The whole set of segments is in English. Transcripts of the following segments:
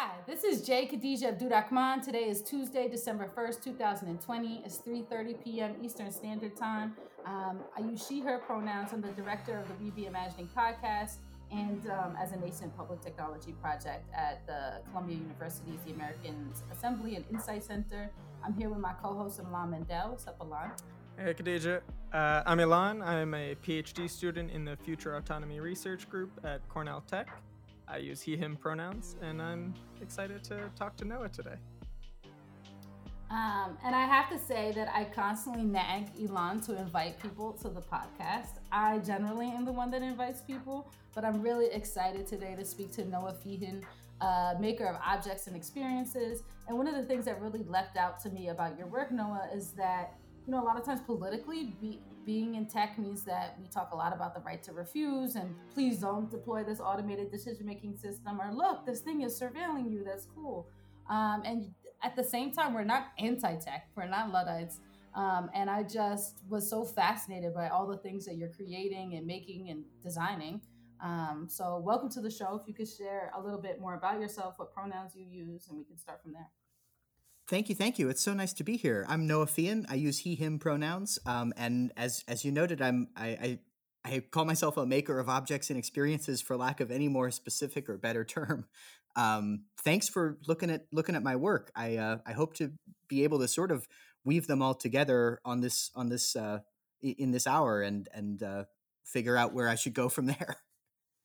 Hi, this is Jay Khadija Abdurrahman. Today is Tuesday, December 1st, 2020. It's 3.30 p.m. Eastern Standard Time. Um, I use she, her pronouns. I'm the director of the We Be Imagining podcast and um, as a nascent public technology project at the Columbia University's The American Assembly and INCITE Center. I'm here with my co-host, Ilan Mandel. What's up, Ilan? Hey, Khadija. Uh, I'm Ilan. I'm a PhD student in the Future Autonomy Research Group at Cornell Tech. I use he, him pronouns, and I'm excited to talk to Noah today. Um, and I have to say that I constantly nag Ilan to invite people to the podcast. I generally am the one that invites people, but I'm really excited today to speak to Noah Feehan, uh, maker of objects and experiences. And one of the things that really leapt out to me about your work, Noah, is that you know a lot of times politically, be, being in tech means that we talk a lot about the right to refuse and please don't deploy this automated decision making system or look, this thing is surveilling you. That's cool. Um, and at the same time, we're not anti tech, we're not Luddites. Um, and I just was so fascinated by all the things that you're creating and making and designing. Um, so, welcome to the show. If you could share a little bit more about yourself, what pronouns you use, and we can start from there. Thank you, thank you. It's so nice to be here. I'm Noah Feehan. I use he/him pronouns, um, and as as you noted, I'm I, I I call myself a maker of objects and experiences, for lack of any more specific or better term. Um, thanks for looking at looking at my work. I uh, I hope to be able to sort of weave them all together on this on this uh, in this hour and and uh, figure out where I should go from there.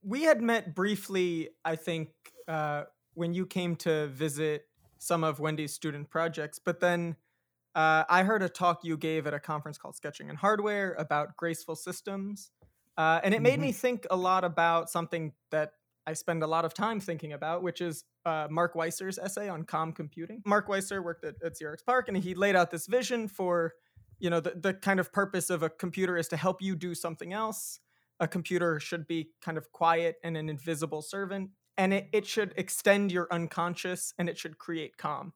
We had met briefly, I think, uh, when you came to visit some of Wendy's student projects. But then uh, I heard a talk you gave at a conference called Sketching in Hardware about graceful systems. Uh, and it made mm-hmm. me think a lot about something that I spend a lot of time thinking about, which is uh, Mark Weiser's essay on calm computing. Mark Weiser worked at, at Xerox PARC, and he laid out this vision for, you know, the, the kind of purpose of a computer is to help you do something else. A computer should be kind of quiet and an invisible servant and it, it should extend your unconscious and it should create calm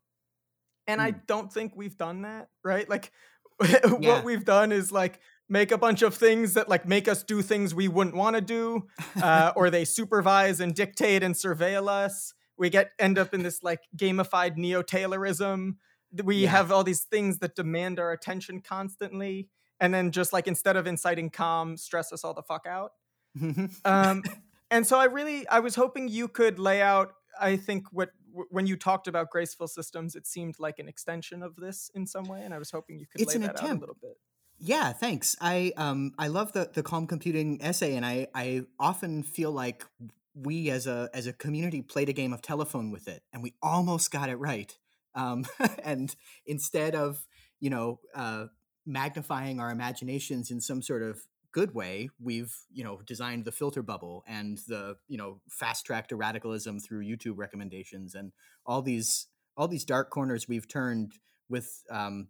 and mm. i hmm. don't think we've done that right like what yeah. we've done is like make a bunch of things that like make us do things we wouldn't want to do uh, or they supervise and dictate and surveil us we get end up in this like gamified neo-taylorism we yeah. have all these things that demand our attention constantly and then just like instead of inciting calm stress us all the fuck out um, and so I really I was hoping you could lay out I think what when you talked about graceful systems it seemed like an extension of this in some way and I was hoping you could it's lay that attempt. out a little bit. Yeah, thanks. I um I love the the calm computing essay and I I often feel like we as a as a community played a game of telephone with it and we almost got it right. Um and instead of, you know, uh magnifying our imaginations in some sort of good way, we've you know designed the filter bubble and the you know fast track to radicalism through YouTube recommendations and all these all these dark corners we've turned with um,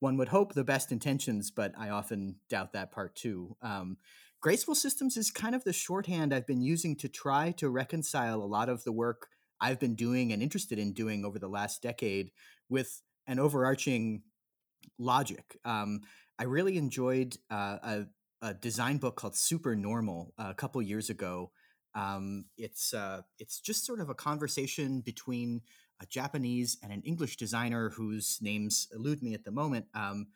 one would hope the best intentions, but I often doubt that part too. Um, graceful systems is kind of the shorthand I've been using to try to reconcile a lot of the work I've been doing and interested in doing over the last decade with an overarching logic. Um, I really enjoyed uh, a, a design book called Super Normal uh, a couple years ago. Um, it's uh, it's just sort of a conversation between a Japanese and an English designer whose names elude me at the moment. Um,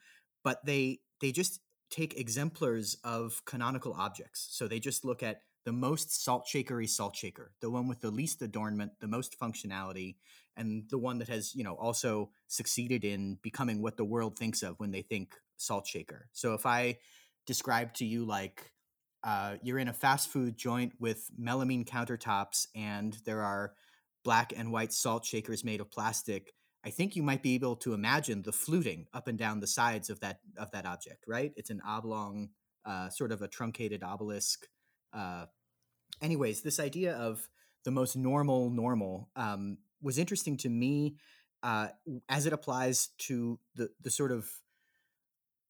but they they just take exemplars of canonical objects. So they just look at the most salt shakery salt shaker, the one with the least adornment, the most functionality, and the one that has you know also succeeded in becoming what the world thinks of when they think salt shaker. So if I describe to you like uh, you're in a fast food joint with melamine countertops and there are black and white salt shakers made of plastic i think you might be able to imagine the fluting up and down the sides of that of that object right? It's an oblong uh, sort of a truncated obelisk uh, anyways this idea of the most normal normal um, was interesting to me uh, as it applies to the the sort of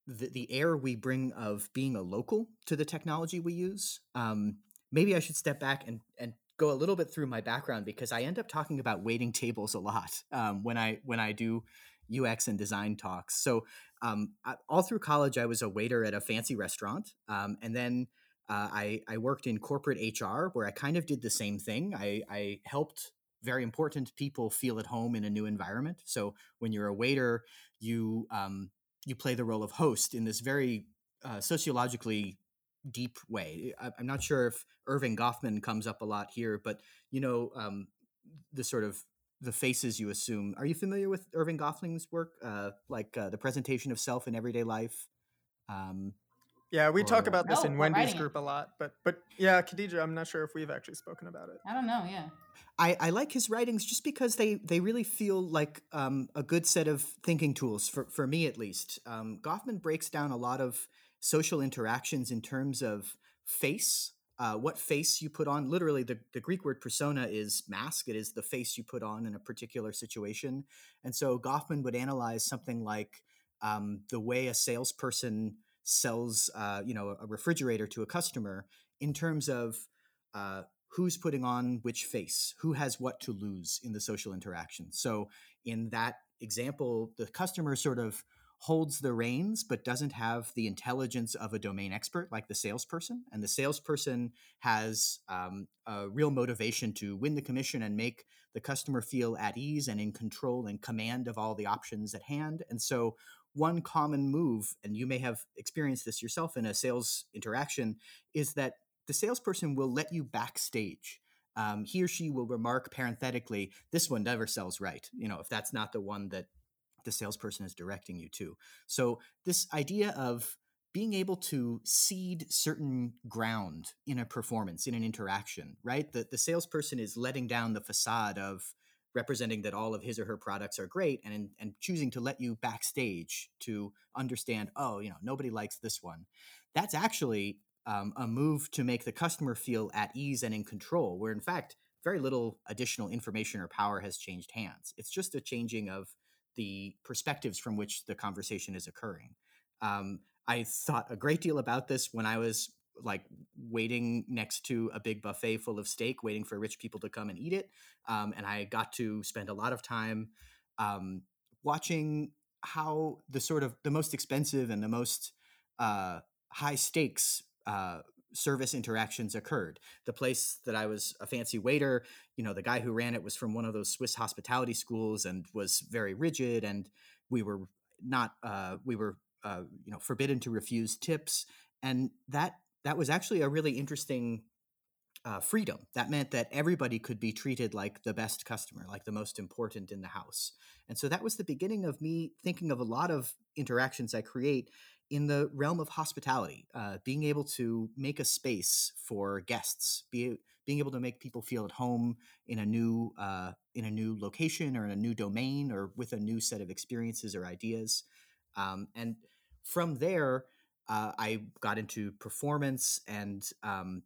the, the air we bring of being a local to the technology we use. Um, maybe I should step back and, and go a little bit through my background because I end up talking about waiting tables a lot um, when I when I do UX and design talks. So um, all through college, I was a waiter at a fancy restaurant, um, and then uh, I, I worked in corporate HR where I kind of did the same thing. I, I helped very important people feel at home in a new environment. So when you're a waiter, you um, you play the role of host in this very uh, sociologically deep way. I, am not sure if Erving Goffman comes up a lot here, but you know um, the sort of the faces you assume. Are you familiar with Erving Goffman's work, uh, like uh, the presentation of self in everyday life? Um, yeah, we or, talk about this No, in Wendy's writing it. group a lot, but but yeah, Khadija, I'm not sure if we've actually spoken about it. I don't know. Yeah. I, I like his writings just because they they really feel like um, a good set of thinking tools for for me at least. Um, Goffman breaks down a lot of social interactions in terms of face, uh, what face you put on. Literally, the, the Greek word persona is mask. It is the face you put on in a particular situation. And so Goffman would analyze something like um, the way a salesperson sells, uh, you know, a refrigerator to a customer in terms of uh, who's putting on which face, who has what to lose in the social interaction. So in that example, the customer sort of holds the reins but doesn't have the intelligence of a domain expert like the salesperson and the salesperson has um, a real motivation to win the commission and make the customer feel at ease and in control and command of all the options at hand and so one common move and you may have experienced this yourself in a sales interaction is that the salesperson will let you backstage um, he or she will remark parenthetically this one never sells right you know if that's not the one that the salesperson is directing you to. So, this idea of being able to cede certain ground in a performance, in an interaction, right? The, the salesperson is letting down the facade of representing that all of his or her products are great and, and choosing to let you backstage to understand, oh, you know, nobody likes this one. That's actually um, a move to make the customer feel at ease and in control, where in fact, very little additional information or power has changed hands. It's just a changing of the perspectives from which the conversation is occurring. Um, I thought a great deal about this when I was like waiting next to a big buffet full of steak, waiting for rich people to come and eat it. Um, and I got to spend a lot of time um, watching how the sort of the most expensive and the most uh, high stakes uh, service interactions occurred. The place that I was a fancy waiter, you know, the guy who ran it was from one of those Swiss hospitality schools and was very rigid, and we were not, uh, we were, uh, you know, forbidden to refuse tips, and that that was actually a really interesting. Uh, freedom. That meant that everybody could be treated like the best customer, like the most important in the house. And so that was the beginning of me thinking of a lot of interactions I create in the realm of hospitality, uh, being able to make a space for guests, be, being able to make people feel at home in a new uh, in a new location or in a new domain or with a new set of experiences or ideas, um, and from there, uh, I got into performance and um,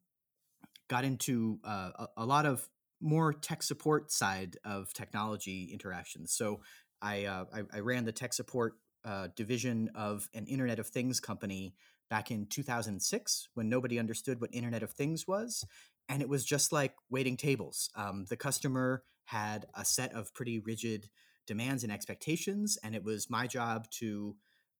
got into uh, a, a lot of more tech support side of technology interactions. So I, uh, I, I ran the tech support uh, division of an Internet of Things company back in 2006 when nobody understood what Internet of Things was. And it was just like waiting tables. Um, the customer had a set of pretty rigid demands and expectations, and it was my job to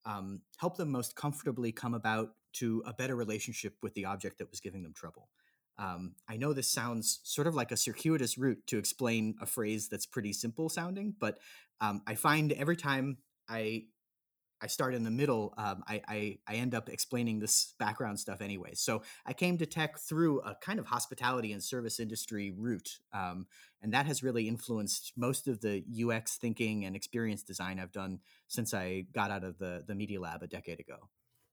um, help them most comfortably come about to a better relationship with the object that was giving them trouble. Um, I know this sounds sort of like a circuitous route to explain a phrase that's pretty simple sounding, but um, I find every time I I start in the middle, um, I, I, I end up explaining this background stuff anyway. So I came to tech through a kind of hospitality and service industry route, um, and that has really influenced most of the UX thinking and experience design I've done since I got out of the the Media Lab a decade ago.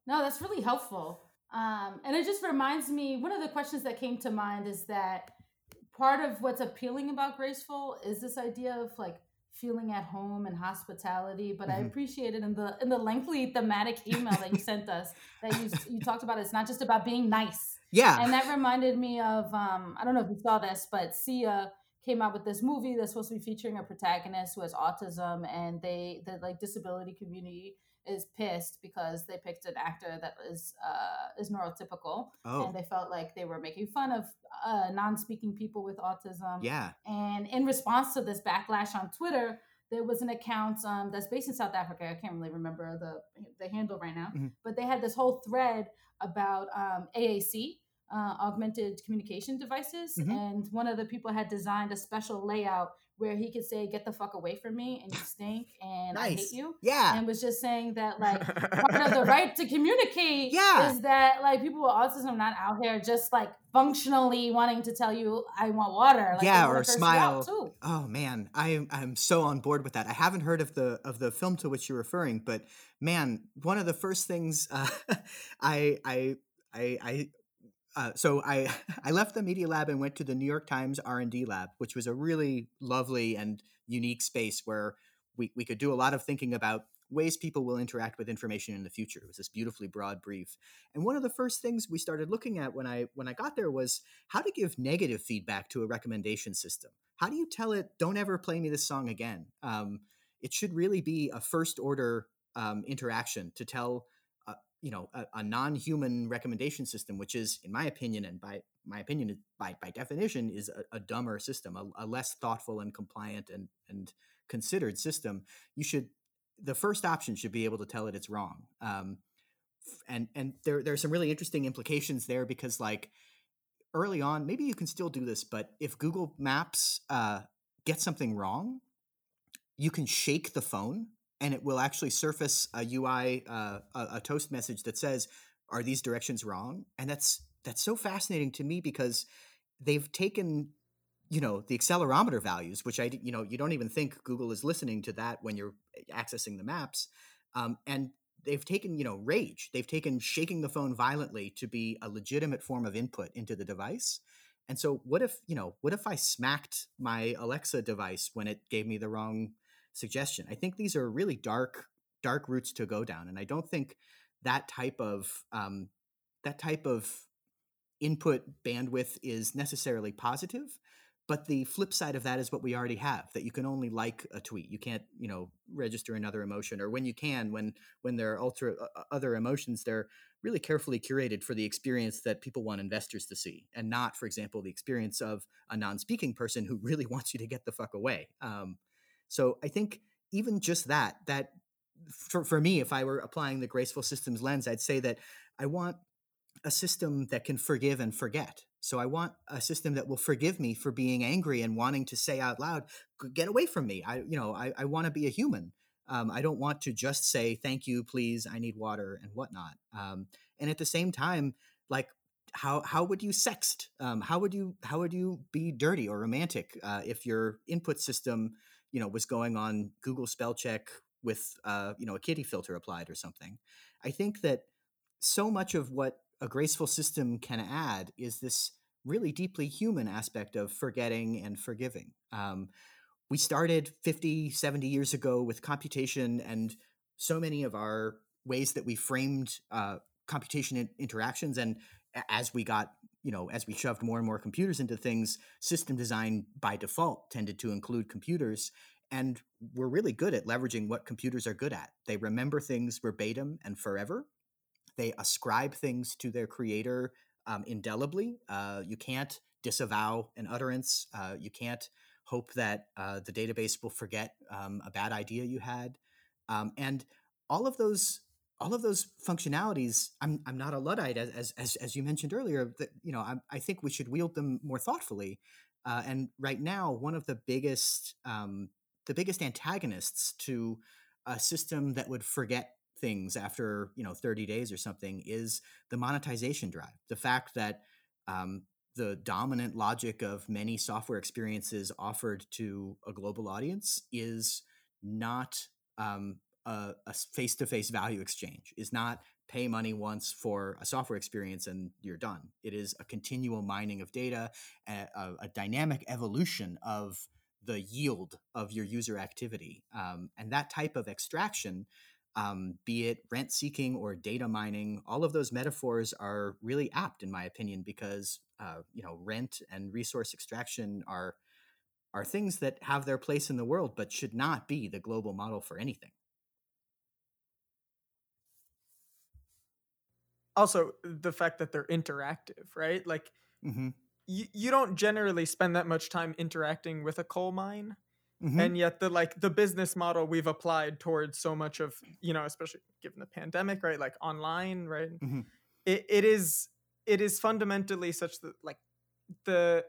No, that's really helpful. Um, and it just reminds me one of the questions that came to mind is that part of what's appealing about Graceful is this idea of like feeling at home and hospitality. But I Mhm. appreciated in the in the lengthy thematic email that you sent us that you you talked about it's not just about being nice. Yeah, And that reminded me of um, I don't know if you saw this, but Sia came out with this movie that's supposed to be featuring a protagonist who has autism and they the like disability community is pissed because they picked an actor that is uh, is neurotypical oh and they felt like they were making fun of uh, non-speaking people with autism yeah, and in response to this backlash on Twitter, there was an account um, that's based in South Africa. I can't really remember the the handle right now, Mhm. but they had this whole thread about um, AAC, uh, augmented communication devices, Mhm. and one of the people had designed a special layout where he could say, "Get the fuck away from me," and you stink, and I hate you, Yeah. and was just saying that like part of the right to communicate Yeah. is that like people with autism are not out here just like functionally wanting to tell you I want water. Like, Yeah, or smile. too. Oh man, I I'm so on board with that. I haven't heard of the of the film to which you're referring, but man, one of the first things uh, I I I I uh, so I I left the media lab and went to the New York Times R and D lab, which was a really lovely and unique space where we we could do a lot of thinking about ways people will interact with information in the future. It was this beautifully broad brief, and one of the first things we started looking at when I when I got there was how to give negative feedback to a recommendation system. How do you tell it, "Don't ever play me this song again"? Um, it should really be a first order um, interaction to tell you know a, a non-human recommendation system which is in my opinion and by my opinion by by definition is a, a dumber system a, a less thoughtful and compliant and and considered system you should the first option should be able to tell it it's wrong um, and and there there are some really interesting implications there because like early on maybe you can still do this but if google maps uh, gets something wrong you can shake the phone and it will actually surface a UI, uh, a, a toast message that says, "Are these directions wrong?" And that's that's so fascinating to me because they've taken, you know, the accelerometer values, which i you know, you don't even think Google is listening to that when you're accessing the maps, um, and they've taken, you know, rage. They've taken shaking the phone violently to be a legitimate form of input into the device. And so, what if, you know, what if I smacked my Alexa device when it gave me the wrong suggestion. I think these are really dark, dark routes to go down, and I don't think that type of um, that type of input bandwidth is necessarily positive. But the flip side of that is what we already have: that you can only like a tweet. You can't, you know, register another emotion, or when you can, when when there are ultra uh, other emotions, they're really carefully curated for the experience that people want investors to see, and not, for example, the experience of a non-speaking person who really wants you to get the fuck away. Um, so I think even just that, that for, for me, if I were applying the graceful systems lens, I'd say that I want a system that can forgive and forget. So I want a system that will forgive me for being angry and wanting to say out loud, "Get away from me!" I, you know, I, I want to be a human. Um, I don't want to just say thank you, please, I need water and whatnot. Um, and at the same time, like how how would you sext? Um, how would you how would you be dirty or romantic uh, if your input system you know was going on Google spell check with uh, you know a kitty filter applied or something. I think that so much of what a graceful system can add is this really deeply human aspect of forgetting and forgiving. Um, we started 50, 70 years ago with computation, and so many of our ways that we framed uh, computation in- interactions, and as we got you know, as we shoved more and more computers into things, system design by default tended to include computers. And we're really good at leveraging what computers are good at. They remember things verbatim and forever. They ascribe things to their creator um, indelibly. Uh, you can't disavow an utterance. Uh, you can't hope that uh, the database will forget um, a bad idea you had. Um, and all of those all of those functionalities, I'm, I'm not a luddite, as, as, as, you mentioned earlier. That you know, I, I think we should wield them more thoughtfully. Uh, and right now, one of the biggest um, the biggest antagonists to a system that would forget things after you know 30 days or something is the monetization drive. The fact that um, the dominant logic of many software experiences offered to a global audience is not um, a, face-to-face value exchange. Is not pay money once for a software experience and you're done. It is a continual mining of data a, a, a dynamic evolution of the yield of your user activity. Um, and that type of extraction um, be it rent seeking or data mining all of those metaphors are really apt in my opinion because uh, you know rent and resource extraction are are things that have their place in the world but should not be the global model for anything also the fact that they're interactive right like mm-hmm. you, you don't generally spend that much time interacting with a coal mine Mm-hmm. and yet the like the business model we've applied towards so much of you know especially given the pandemic right like online right Mhm. it, it is it is fundamentally such that like the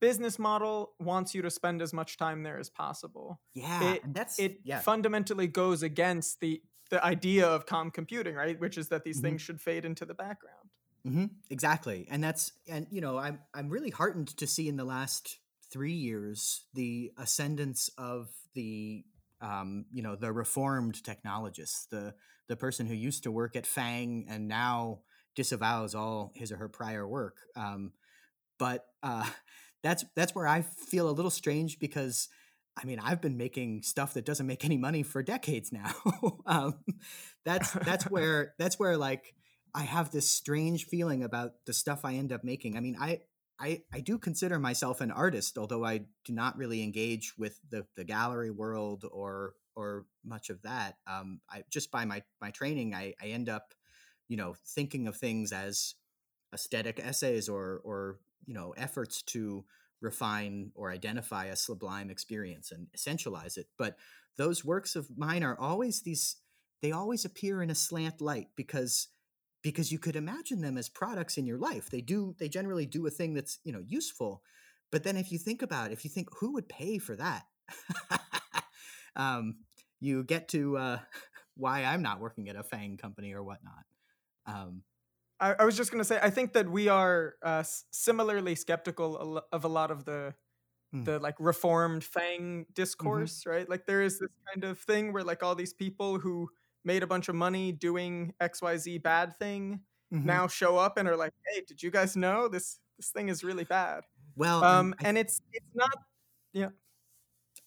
business model wants you to spend as much time there as possible. Yeah, it, that's it yeah. fundamentally goes against the the idea of calm computing, right? Which is that these Mhm. things should fade into the background. hmm exactly, and that's and you know I'm I'm really heartened to see in the last three years the ascendance of the um, you know the reformed technologists, the the person who used to work at Fang and now disavows all his or her prior work. Um, but uh, that's that's where I feel a little strange because I mean I've been making stuff that doesn't make any money for decades now. um, that's that's where that's where like I have this strange feeling about the stuff I end up making. I mean I. I, I do consider myself an artist, although I do not really engage with the, the gallery world or or much of that. Um, I just by my my training, I, I end up, you know, thinking of things as aesthetic essays or or you know efforts to refine or identify a sublime experience and essentialize it but those works of mine are always these they always appear in a slant light because because you could imagine them as products in your life. They do they generally do a thing that's you know useful but then if you think about it, if you think who would pay for that? Um, you get to uh, why i'm not working at a fang company or whatnot. Um, I, I was just going to say, I think that we are uh, similarly skeptical of a lot of the Mm. the like reformed Fang discourse, right? Like there is this kind of thing where like all these people who made a bunch of money doing X Y Z bad thing mhm. now show up and are like, hey, did you guys know this this thing is really bad? well Um, I and it's it's not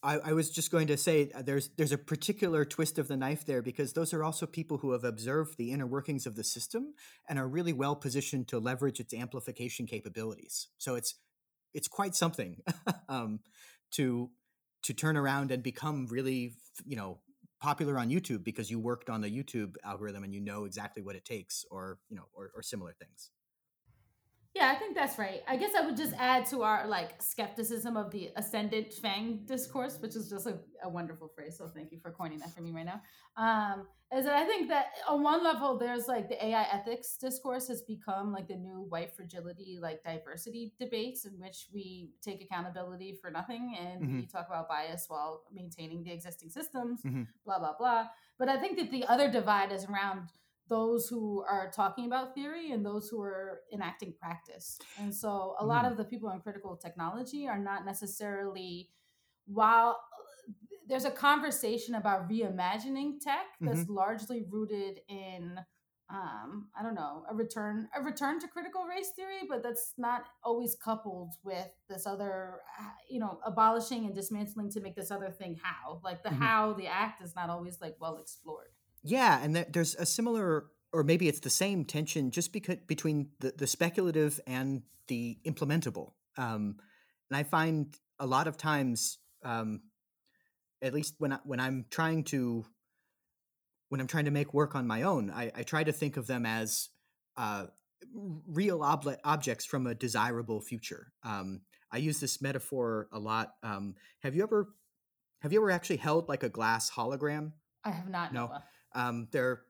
I, I was just going to say uh, there's there's a particular twist of the knife there because those are also people who have observed the inner workings of the system and are really well positioned to leverage its amplification capabilities. So it's it's quite something um, to to turn around and become really you know popular on YouTube because you worked on the YouTube algorithm and you know exactly what it takes or you know or, or similar things. Yeah, I think that's right. I guess I would just add to our like skepticism of the ascendant fang discourse, which is just a, a wonderful phrase. So thank you for coining that for me right now. Um, is that I think that on one level, there's like the AI ethics discourse has become like the new white fragility, like diversity debates in which we take accountability for nothing and we talk about bias while maintaining the existing systems, Mhm. blah blah blah. But I think that the other divide is around those who are talking about theory and those who are enacting practice. And so a lot Mhm. of the people in critical technology are not necessarily while there's a conversation about reimagining tech that's largely rooted in um, I don't know, a return a return to critical race theory, but that's not always coupled with this other uh, you know, abolishing and dismantling to make this other thing how. Like the Mhm. how, the act is not always like well explored. Yeah, and there, there's a similar, or maybe it's the same tension, just because between the, the speculative and the implementable. Um, and I find a lot of times, um, at least when I, when I'm trying to when I'm trying to make work on my own, I, I try to think of them as uh, real obla- objects from a desirable future. Um, I use this metaphor a lot. Um, have you ever have you ever actually held like a glass hologram? I have not No. Noah. Um, they're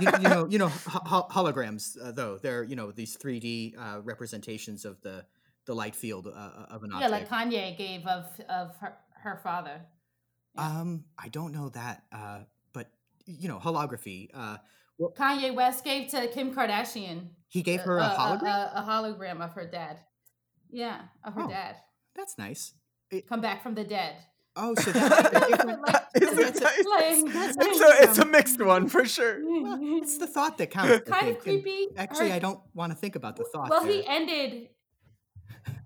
you, you know you know ho- ho- holograms uh, though they're you know these 3D uh, representations of the the light field uh, of an object. Yeah, like Kanye gave of of her, her father. yeah. um, I don't know that, uh, but you know holography. Uh, Kanye West gave to Kim Kardashian. he gave her a a, hologram. A, a hologram of her dad. Yeah, of her Oh. dad. That's nice. Come back from the dead. Oh, so that's. Like- Is that's it a- nice? that's it's, a, it's a mixed one for sure. it's the thought that counts. I kind think, of and creepy. Actually, Her- I don't want to think about the thought. Well, there. he ended.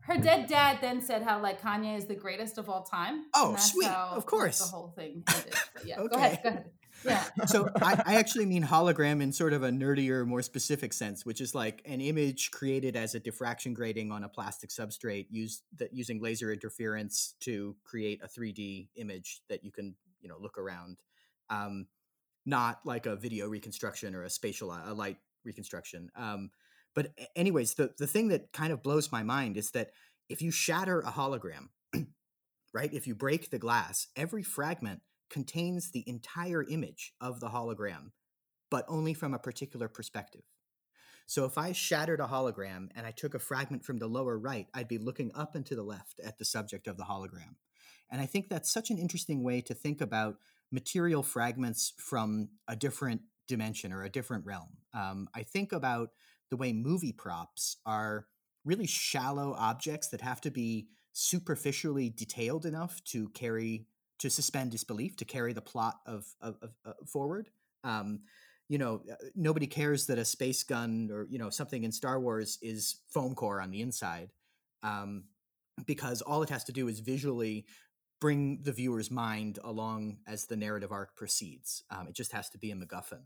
Her dead dad then said how like Kanye is the greatest of all time. Oh, sweet. how, Of course. the whole thing ended. But yeah, Okay. go ahead. Go ahead. Yeah. so I, I actually mean hologram in sort of a nerdier, more specific sense, which is like an image created as a diffraction grating on a plastic substrate used that using laser interference to create a 3D image that you can you know look around. Um, not like a video reconstruction or a spatial a light reconstruction. Um, but anyways, the the thing that kind of blows my mind is that if you shatter a hologram, right? If you break the glass, every fragment contains the entire image of the hologram, but only from a particular perspective. So if I shattered a hologram and I took a fragment from the lower right, I'd be looking up and to the left at the subject of the hologram. And I think that's such an interesting way to think about material fragments from a different dimension or a different realm. Um, I think about the way movie props are really shallow objects that have to be superficially detailed enough to carry to suspend disbelief to carry the plot of, of, of uh, forward. Um, you know, uh, nobody cares that a space gun or you know something in Star Wars is foam core on the inside, um, because all it has to do is visually bring the viewer's mind along as the narrative arc proceeds. Um, it just has to be a MacGuffin.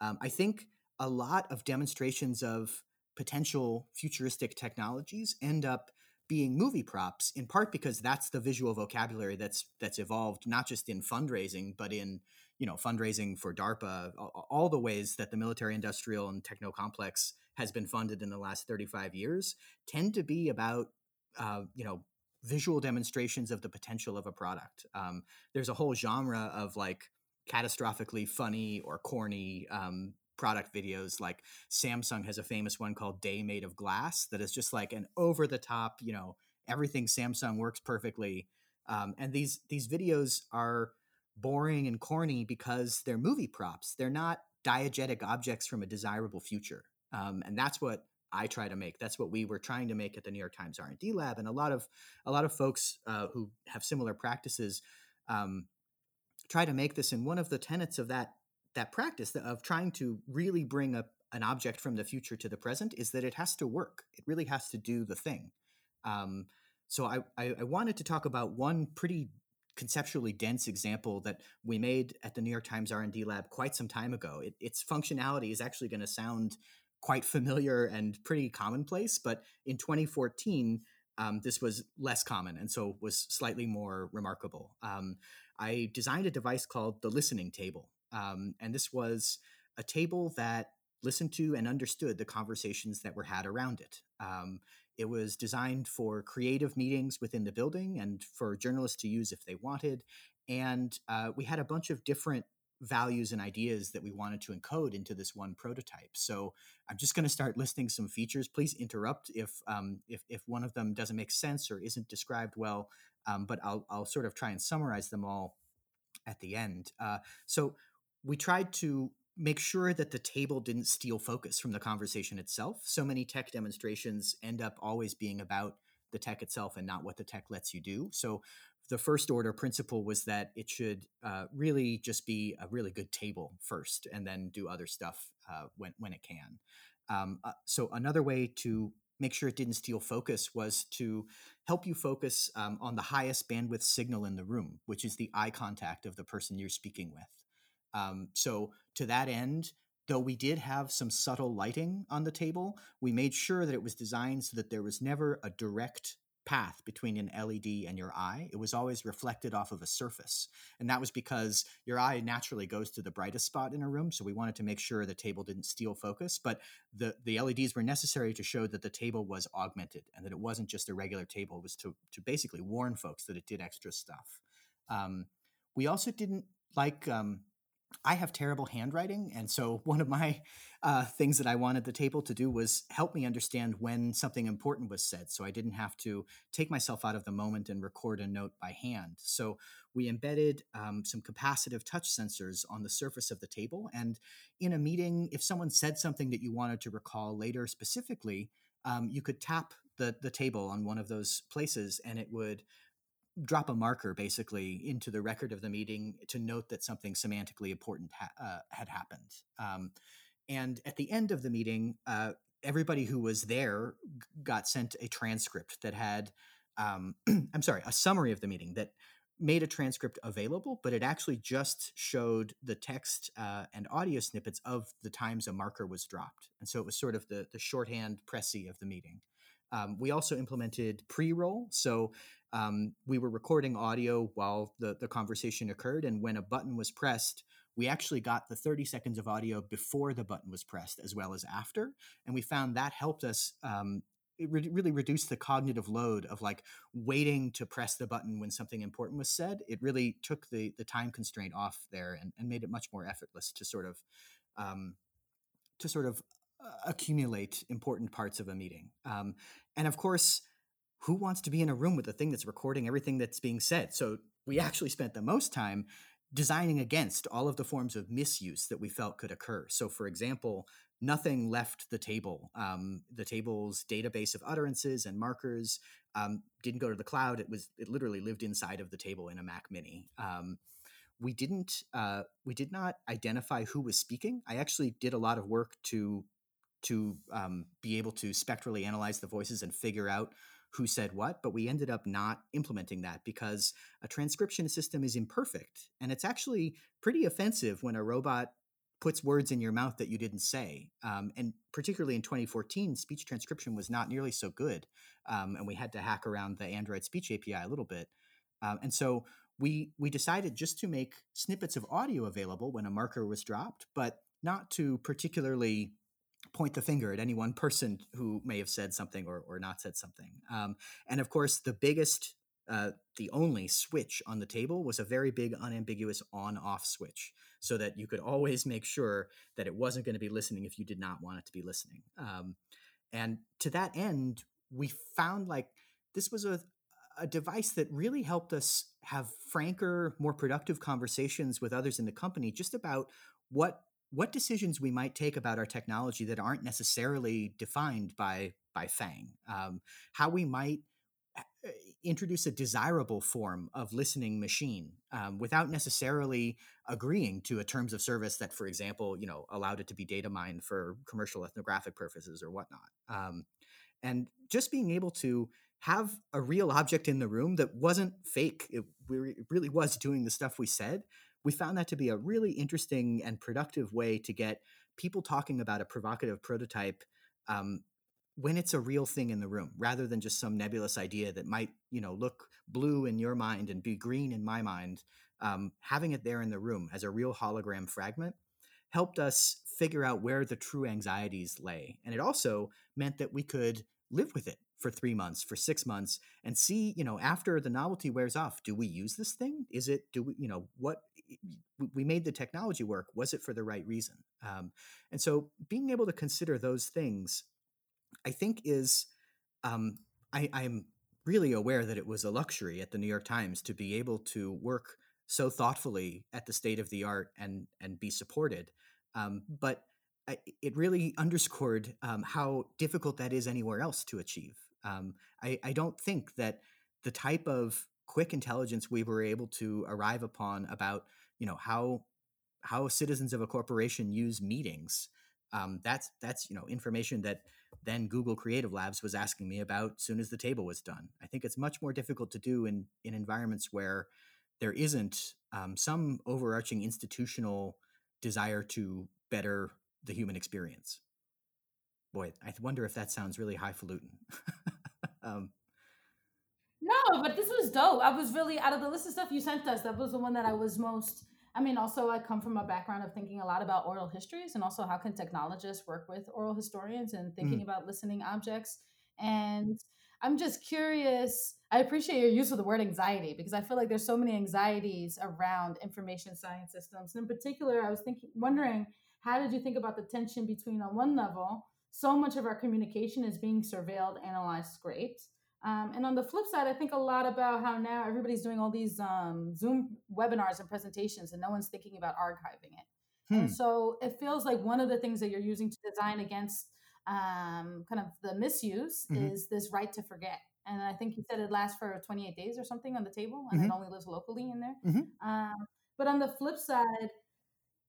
Um, I think a lot of demonstrations of potential futuristic technologies end up being movie props in part because that's the visual vocabulary that's that's evolved not just in fundraising but in you know fundraising for DARPA all, the ways that the military industrial and techno complex has been funded in the last 35 years tend to be about uh, you know visual demonstrations of the potential of a product. Um, there's a whole genre of like catastrophically funny or corny um, product videos. Like Samsung has a famous one called Day Made of Glass that is just like an over the top, you know, everything Samsung works perfectly. Um, and these these videos are boring and corny because they're movie props. They're not diegetic objects from a desirable future. Um, and that's what I try to make. That's what we were trying to make at the New York Times R and D lab, and a lot of a lot of folks uh, who have similar practices um, try to make this. And one of the tenets of that that practice of trying to really bring a, an object from the future to the present is that it has to work. It really has to do the thing. Um, so I, I, I wanted to talk about one pretty conceptually dense example that we made at the New York Times R&D lab quite some time ago. It, its functionality is actually going to sound quite familiar and pretty commonplace. But in 2014, um, this was less common and so was slightly more remarkable. Um, I designed a device called the listening table. Um, and this was a table that listened to and understood the conversations that were had around it. Um, it was designed for creative meetings within the building and for journalists to use if they wanted. And uh, we had a bunch of different values and ideas that we wanted to encode into this one prototype. So I'm just going to start listing some features. Please interrupt if um, if, if one of them doesn't make sense or isn't described well. Um, but I'll I'll sort of try and summarize them all at the end. Uh, so we tried to make sure that the table didn't steal focus from the conversation itself. So many tech demonstrations end up always being about the tech itself and not what the tech lets you do. So the first order principle was that it should uh, really just be a really good table first and then do other stuff uh, when, when it can. Um, uh, so another way to make sure it didn't steal focus was to help you focus um, on the highest bandwidth signal in the room, which is the eye contact of the person you're speaking with. Um, so to that end, though we did have some subtle lighting on the table, we made sure that it was designed so that there was never a direct path between an LED and your eye. It was always reflected off of a surface. And that was because your eye naturally goes to the brightest spot in a room. So we wanted to make sure the table didn't steal focus. But the, the LEDs were necessary to show that the table was augmented and that it wasn't just a regular table. It was to, to basically warn folks that it did extra stuff. Um, we also didn't like um, I have terrible handwriting. And so, one of my uh, things that I wanted the table to do was help me understand when something important was said. So, I didn't have to take myself out of the moment and record a note by hand. So, we embedded um, some capacitive touch sensors on the surface of the table. And in a meeting, if someone said something that you wanted to recall later specifically, um, you could tap the, the table on one of those places and it would drop a marker basically into the record of the meeting to note that something semantically important ha- uh, had happened. Um, and at the end of the meeting, uh, everybody who was there got sent a transcript that had, um, I'm sorry, a summary of the meeting that made a transcript available, but it actually just showed the text uh, and audio snippets of the times a marker was dropped. And so it was sort of the, the shorthand précis of the meeting. Um, we also implemented pre-roll. So um, we were recording audio while the, the conversation occurred. And when a button was pressed, we actually got the 30 seconds of audio before the button was pressed as well as after. And we found that helped us um, it re- really reduced the cognitive load of like waiting to press the button when something important was said. It really took the the time constraint off there and, and made it much more effortless to sort of um, to sort of accumulate important parts of a meeting. Um, and of course, who wants to be in a room with a thing that's recording everything that's being said? So we actually spent the most time designing against all of the forms of misuse that we felt could occur. So, for example, nothing left the table. Um, the table's database of utterances and markers um, didn't go to the cloud. It was it literally lived inside of the table in a Mac Mini. Um, we didn't uh, we did not identify who was speaking. I actually did a lot of work to to um, be able to spectrally analyze the voices and figure out who said what, but we ended up not implementing that because a transcription system is imperfect. And it's actually pretty offensive when a robot puts words in your mouth that you didn't say. Um, and particularly in 2014, speech transcription was not nearly so good. Um, and we had to hack around the Android speech API a little bit. Um, and so we, we decided just to make snippets of audio available when a marker was dropped, but not to particularly point the finger at any one person who may have said something or, or not said something. Um, and of course, the biggest, uh, the only switch on the table was a very big, unambiguous on off switch so that you could always make sure that it wasn't going to be listening if you did not want it to be listening. Um, and to that end, we found like this was a, a device that really helped us have franker, more productive conversations with others in the company just about what what decisions we might take about our technology that aren't necessarily defined by by Fang, um, how we might uh, introduce a desirable form of listening machine um, without necessarily agreeing to a terms of service that, for example, you know, allowed it to be data mined for commercial ethnographic purposes or whatnot. Um, and just being able to have a real object in the room that wasn't fake, it, it really was doing the stuff we said, we found that to be a really interesting and productive way to get people talking about a provocative prototype um, when it's a real thing in the room rather than just some nebulous idea that might you know look blue in your mind and be green in my mind um, having it there in the room as a real hologram fragment helped us figure out where the true anxieties lay and it also meant that we could live with it for three months, for six months, and see, you know, after the novelty wears off, do we use this thing? Is it, do we, you know, what, we made the technology work. Was it for the right reason? Um, and so being able to consider those things, I think is, um, I, I'm really aware that it was a luxury at the New York Times to be able to work so thoughtfully at the state of the art and and be supported. Um, but it really underscored um, how difficult that is anywhere else to achieve. Um, I, I, don't think that the type of quick intelligence we were able to arrive upon about you know how how citizens of a corporation use meetings um, that's that's you know information that then Google Creative Labs was asking me about soon as the table was done. I think it's much more difficult to do in in environments where there isn't um, some overarching institutional desire to better the human experience. Boy, I wonder if that sounds really highfalutin. um, no, but this was dope. I was really out of the list of stuff you sent us. That was the one that I was most. I mean, also I come from a background of thinking a lot about oral histories and also how can technologists work with oral historians and thinking mm. about listening objects. And I'm just curious. I appreciate your use of the word anxiety because I feel like there's so many anxieties around information science systems. And in particular, I was thinking, wondering how did you think about the tension between, on one level, so much of our communication is being surveilled, analyzed, scraped. Um, and on the flip side, I think a lot about how now everybody's doing all these um, Zoom webinars and presentations, and no one's thinking about archiving it. Hmm. And so it feels like one of the things that you're using to design against um, kind of the misuse mm-hmm. is this right to forget. And I think you said it lasts for 28 days or something on the table, and mm-hmm. it only lives locally in there. Mm-hmm. Um, but on the flip side,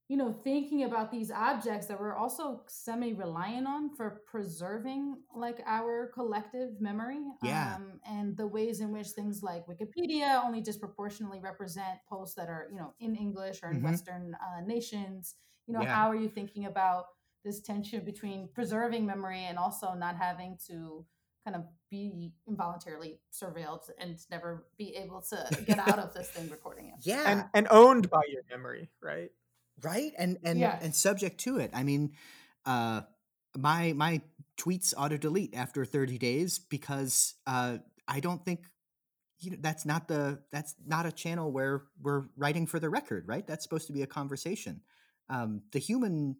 you know, thinking about these objects that we're also semi reliant on for preserving like our collective memory. Yeah. Um, and the ways in which things like Wikipedia only disproportionately represent posts that are, you know, in English or in mm-hmm. Western uh, nations. You know, yeah. how are you thinking about this tension between preserving memory and also not having to kind of be involuntarily surveilled and never be able to get out of this thing recording you? Yeah. And, and owned by your memory, right? Right and and yes. and subject to it i mean uh my my tweets auto delete after 30 days because uh i don't think you know that's not the that's not a channel where we're writing for the record right that's supposed to be a conversation um the human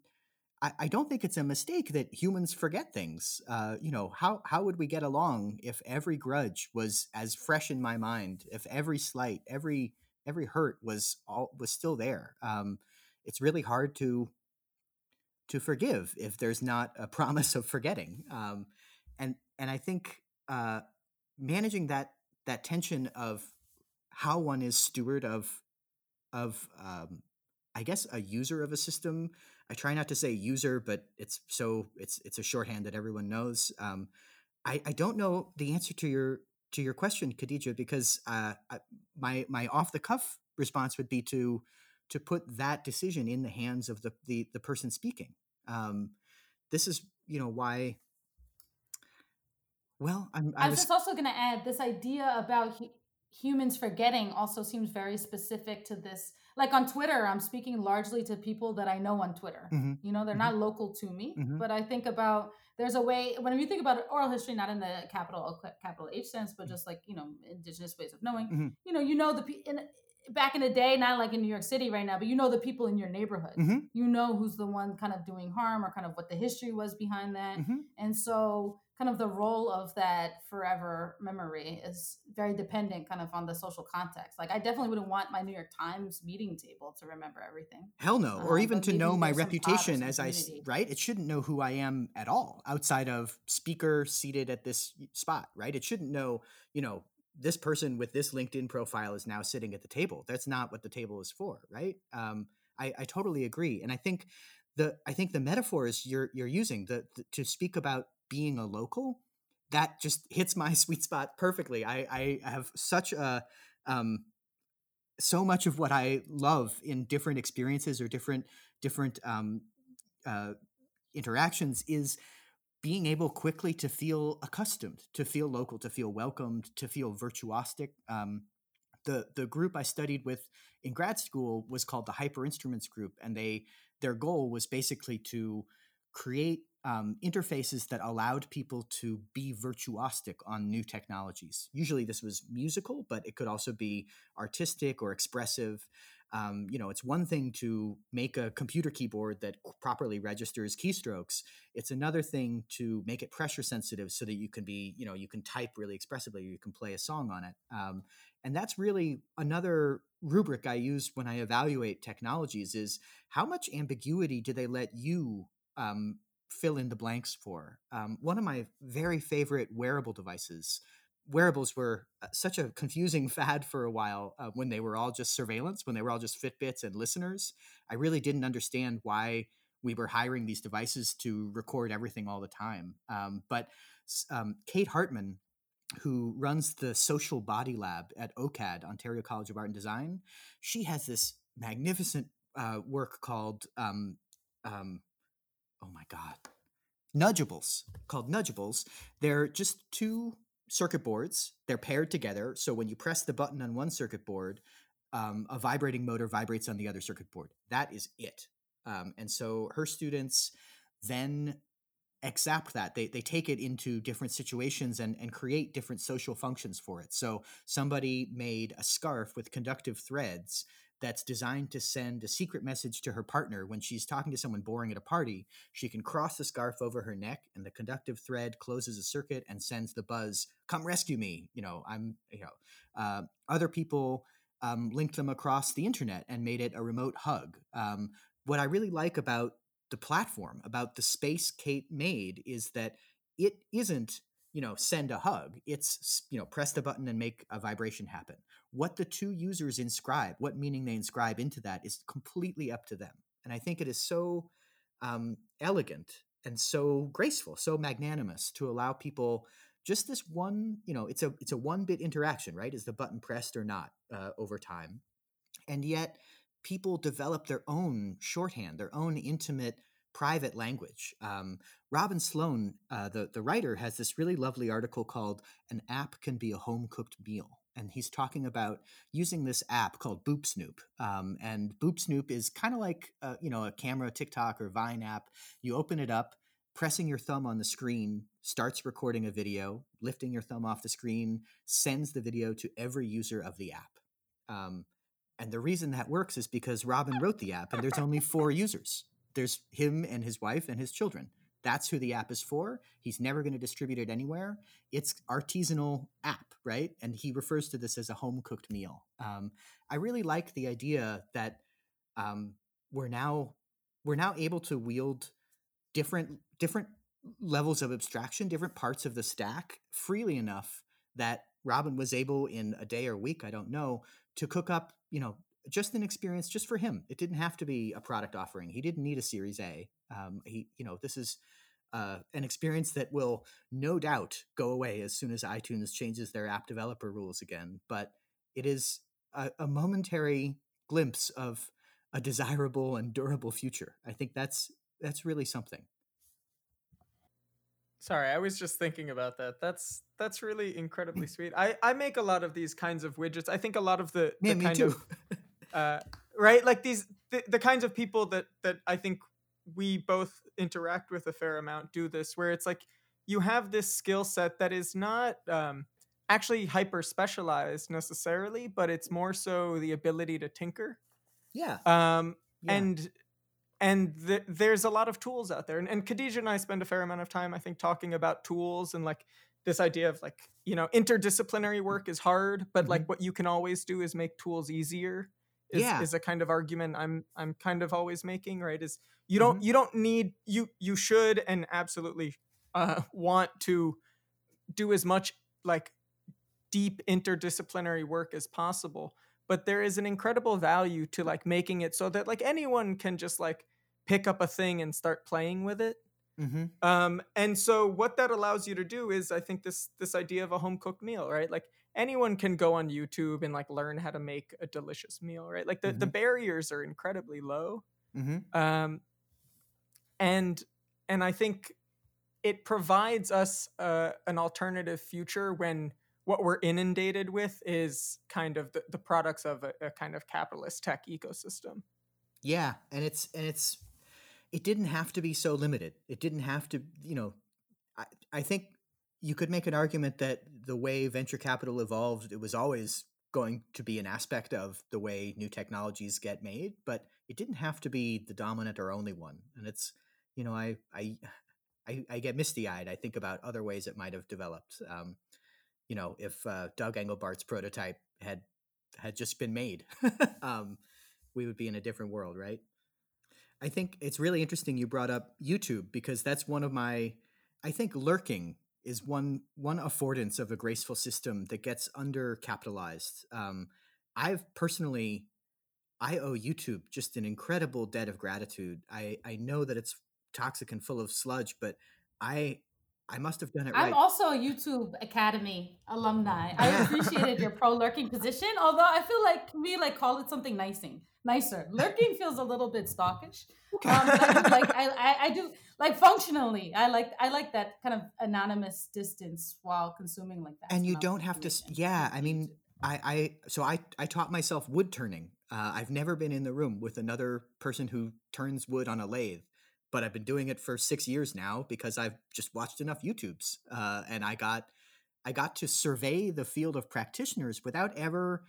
I, I don't think it's a mistake that humans forget things. Uh, you know, how how would we get along if every grudge was as fresh in my mind, if every slight, every every hurt was all was still there? Um, it's really hard to to forgive if there's not a promise of forgetting. Um, and and I think uh, managing that that tension of how one is steward of of um, I guess a user of a system I try not to say user, but it's so it's it's a shorthand that everyone knows. Um, I, I don't know the answer to your to your question, Khadija, because uh, I, my my off the cuff response would be to to put that decision in the hands of the the, the person speaking. Um, this is you know why. Well, I'm, I, I was, was just also going to add this idea about hu- humans forgetting also seems very specific to this like on Twitter, I'm speaking largely to people that I know on Twitter. Mm-hmm. You know, they're mm-hmm. not local to me, mm-hmm. but I think about there's a way when you think about oral history, not in the capital capital H sense, but just like you know, indigenous ways of knowing. Mm-hmm. You know, you know the in, back in the day, not like in New York City right now, but you know the people in your neighborhood. Mm-hmm. You know who's the one kind of doing harm or kind of what the history was behind that, mm-hmm. and so kind of the role of that forever memory is very dependent kind of on the social context. Like I definitely wouldn't want my New York Times meeting table to remember everything. Hell no. or um, even to know my reputation as I right? It shouldn't know who I am at all outside of speaker seated at this spot, right? It shouldn't know, you know, this person with this LinkedIn profile is now sitting at the table. That's not what the table is for, right? Um, I, I totally agree, and I think the I think the metaphors you're you're using the, the, to speak about being a local, that just hits my sweet spot perfectly. I, I have such a um, so much of what I love in different experiences or different different um, uh, interactions is being able quickly to feel accustomed, to feel local, to feel welcomed, to feel virtuosic. Um, the the group I studied with in grad school was called the Hyper Instruments Group, and they their goal was basically to create um, interfaces that allowed people to be virtuosic on new technologies. Usually, this was musical, but it could also be artistic or expressive. Um, you know, it's one thing to make a computer keyboard that properly registers keystrokes. It's another thing to make it pressure sensitive so that you can be, you know, you can type really expressively, you can play a song on it. Um, and that's really another rubric I use when I evaluate technologies: is how much ambiguity do they let you um, fill in the blanks for. Um, one of my very favorite wearable devices. Wearables were uh, such a confusing fad for a while uh, when they were all just surveillance, when they were all just Fitbits and listeners. I really didn't understand why we were hiring these devices to record everything all the time. Um, but um, Kate Hartman, who runs the Social Body Lab at OCAD, Ontario College of Art and Design, she has this magnificent uh, work called um, um, oh my god, nudgeables called nudgeables. They're just two circuit boards. They're paired together, so when you press the button on one circuit board, um, a vibrating motor vibrates on the other circuit board. That is it. Um, and so her students then accept that they, they take it into different situations and, and create different social functions for it so somebody made a scarf with conductive threads that's designed to send a secret message to her partner when she's talking to someone boring at a party. She can cross the scarf over her neck, and the conductive thread closes a circuit and sends the buzz, "Come rescue me!" You know, I'm. You know, uh, other people um, linked them across the internet and made it a remote hug. Um, what I really like about the platform, about the space Kate made, is that it isn't you know send a hug it's you know press the button and make a vibration happen what the two users inscribe what meaning they inscribe into that is completely up to them and i think it is so um, elegant and so graceful so magnanimous to allow people just this one you know it's a it's a one bit interaction right is the button pressed or not uh, over time and yet people develop their own shorthand their own intimate private language. Um, Robin Sloan, uh, the, the writer, has this really lovely article called An App Can Be a Home Cooked Meal. And he's talking about using this app called Boop Snoop. Um, and Boop Snoop is kind of like, uh, you know, a camera, TikTok, or Vine app. You open it up, pressing your thumb on the screen starts recording a video, lifting your thumb off the screen sends the video to every user of the app. Um, and the reason that works is because Robin wrote the app and there's only four users there's him and his wife and his children. That's who the app is for. He's never going to distribute it anywhere. It's artisanal app, right? And he refers to this as a home cooked meal. Um, I really like the idea that um, we're now we're now able to wield different different levels of abstraction, different parts of the stack freely enough that Robin was able in a day or week, I don't know, to cook up, you know, just an experience just for him. It didn't have to be a product offering. He didn't need a Series A. Um, he, you know, this is uh, an experience that will no doubt go away as soon as iTunes changes their app developer rules again. But it is a, a momentary glimpse of a desirable and durable future. I think that's that's really something. Sorry, I was just thinking about that. That's that's really incredibly sweet. I I make a lot of these kinds of widgets. I think a lot of the, yeah, the me kind too. of uh, right like these the, the kinds of people that that I think we both interact with a fair amount do this where it's like you have this skill set that is not um, actually hyper specialized necessarily, but it's more so the ability to tinker. yeah. Um, Yeah. and and th- there's a lot of tools out there and, and khadija and i spend a fair amount of time i think talking about tools and like this idea of like you know interdisciplinary work is hard but like what you can always do is make tools easier is, Yeah. is a kind of argument i'm i'm kind of always making right is you don't you don't need you you should and absolutely uh, want to do as much like deep interdisciplinary work as possible but there is an incredible value to like making it so that like anyone can just like pick up a thing and start playing with it. Hmm um and so what that allows you to do is i think this this idea of a home cooked meal right? Like anyone can go on youtube and like learn how to make a delicious meal right like the, the barriers are incredibly low hmm um, and and I think it provides us uh, an alternative future when what we're inundated with is kind of the, the products of a, a kind of capitalist tech ecosystem. Yeah, and it's and it's it didn't have to be so limited. It didn't have to, you know. I I think you could make an argument that the way venture capital evolved, it was always going to be an aspect of the way new technologies get made, but it didn't have to be the dominant or only one. And it's, you know, I I I, I get misty eyed. I think about other ways it might have developed. Um, you know, if uh, Doug Engelbart's prototype had had just been made, um, we would be in a different world, right? I think it's really interesting you brought up YouTube because that's one of my I think lurking is one one affordance of a graceful system that gets undercapitalized. Um, I've personally I owe YouTube just an incredible debt of gratitude. I, I know that it's toxic and full of sludge, but I I must have done it I'm right. also a YouTube Academy alumni. I appreciated your pro lurking position, although I feel like we like call it something nicing, nicer. Lurking feels a little bit stalkish. Um, I do like I, I I do like functionally. I like I like that kind of anonymous distance while consuming like that. and you don't have to yeah i mean i i so i i taught myself wood turning uh, i've never been in the room with another person who turns wood on a lathe but i've been doing it for six years now because i've just watched enough youtubes uh, and i got i got to survey the field of practitioners without ever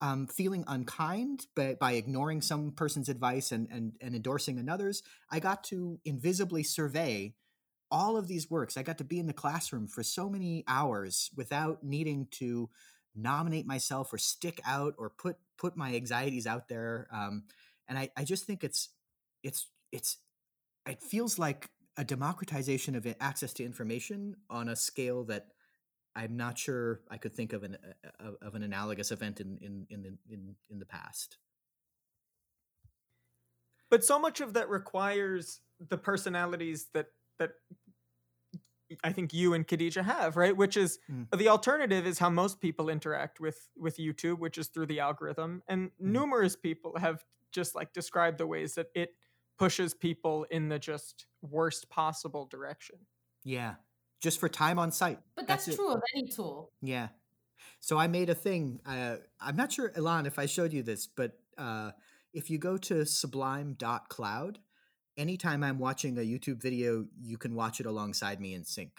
um, feeling unkind by, by ignoring some person's advice and, and, and endorsing another's i got to invisibly survey all of these works. I got to be in the classroom for so many hours without needing to nominate myself or stick out or put put my anxieties out there. Um, and I, I just think it's it's it's it feels like a democratization of access to information on a scale that I'm not sure I could think of an uh, of an analogous event in in in the in, in the past. But so much of that requires the personalities that that I think you and Khadija have, right? Which is Mm. the alternative is how most people interact with with YouTube, which is through the algorithm. And numerous people have just like described the ways that it pushes people in the just worst possible direction. Yeah, just for time on site. But that's, it. true of any tool. Yeah. So I made a thing. Uh, I'm not sure, Ilan, if I showed you this, but uh, if you go to sublime.cloud, anytime I'm watching a YouTube video, you can watch it alongside me in sync.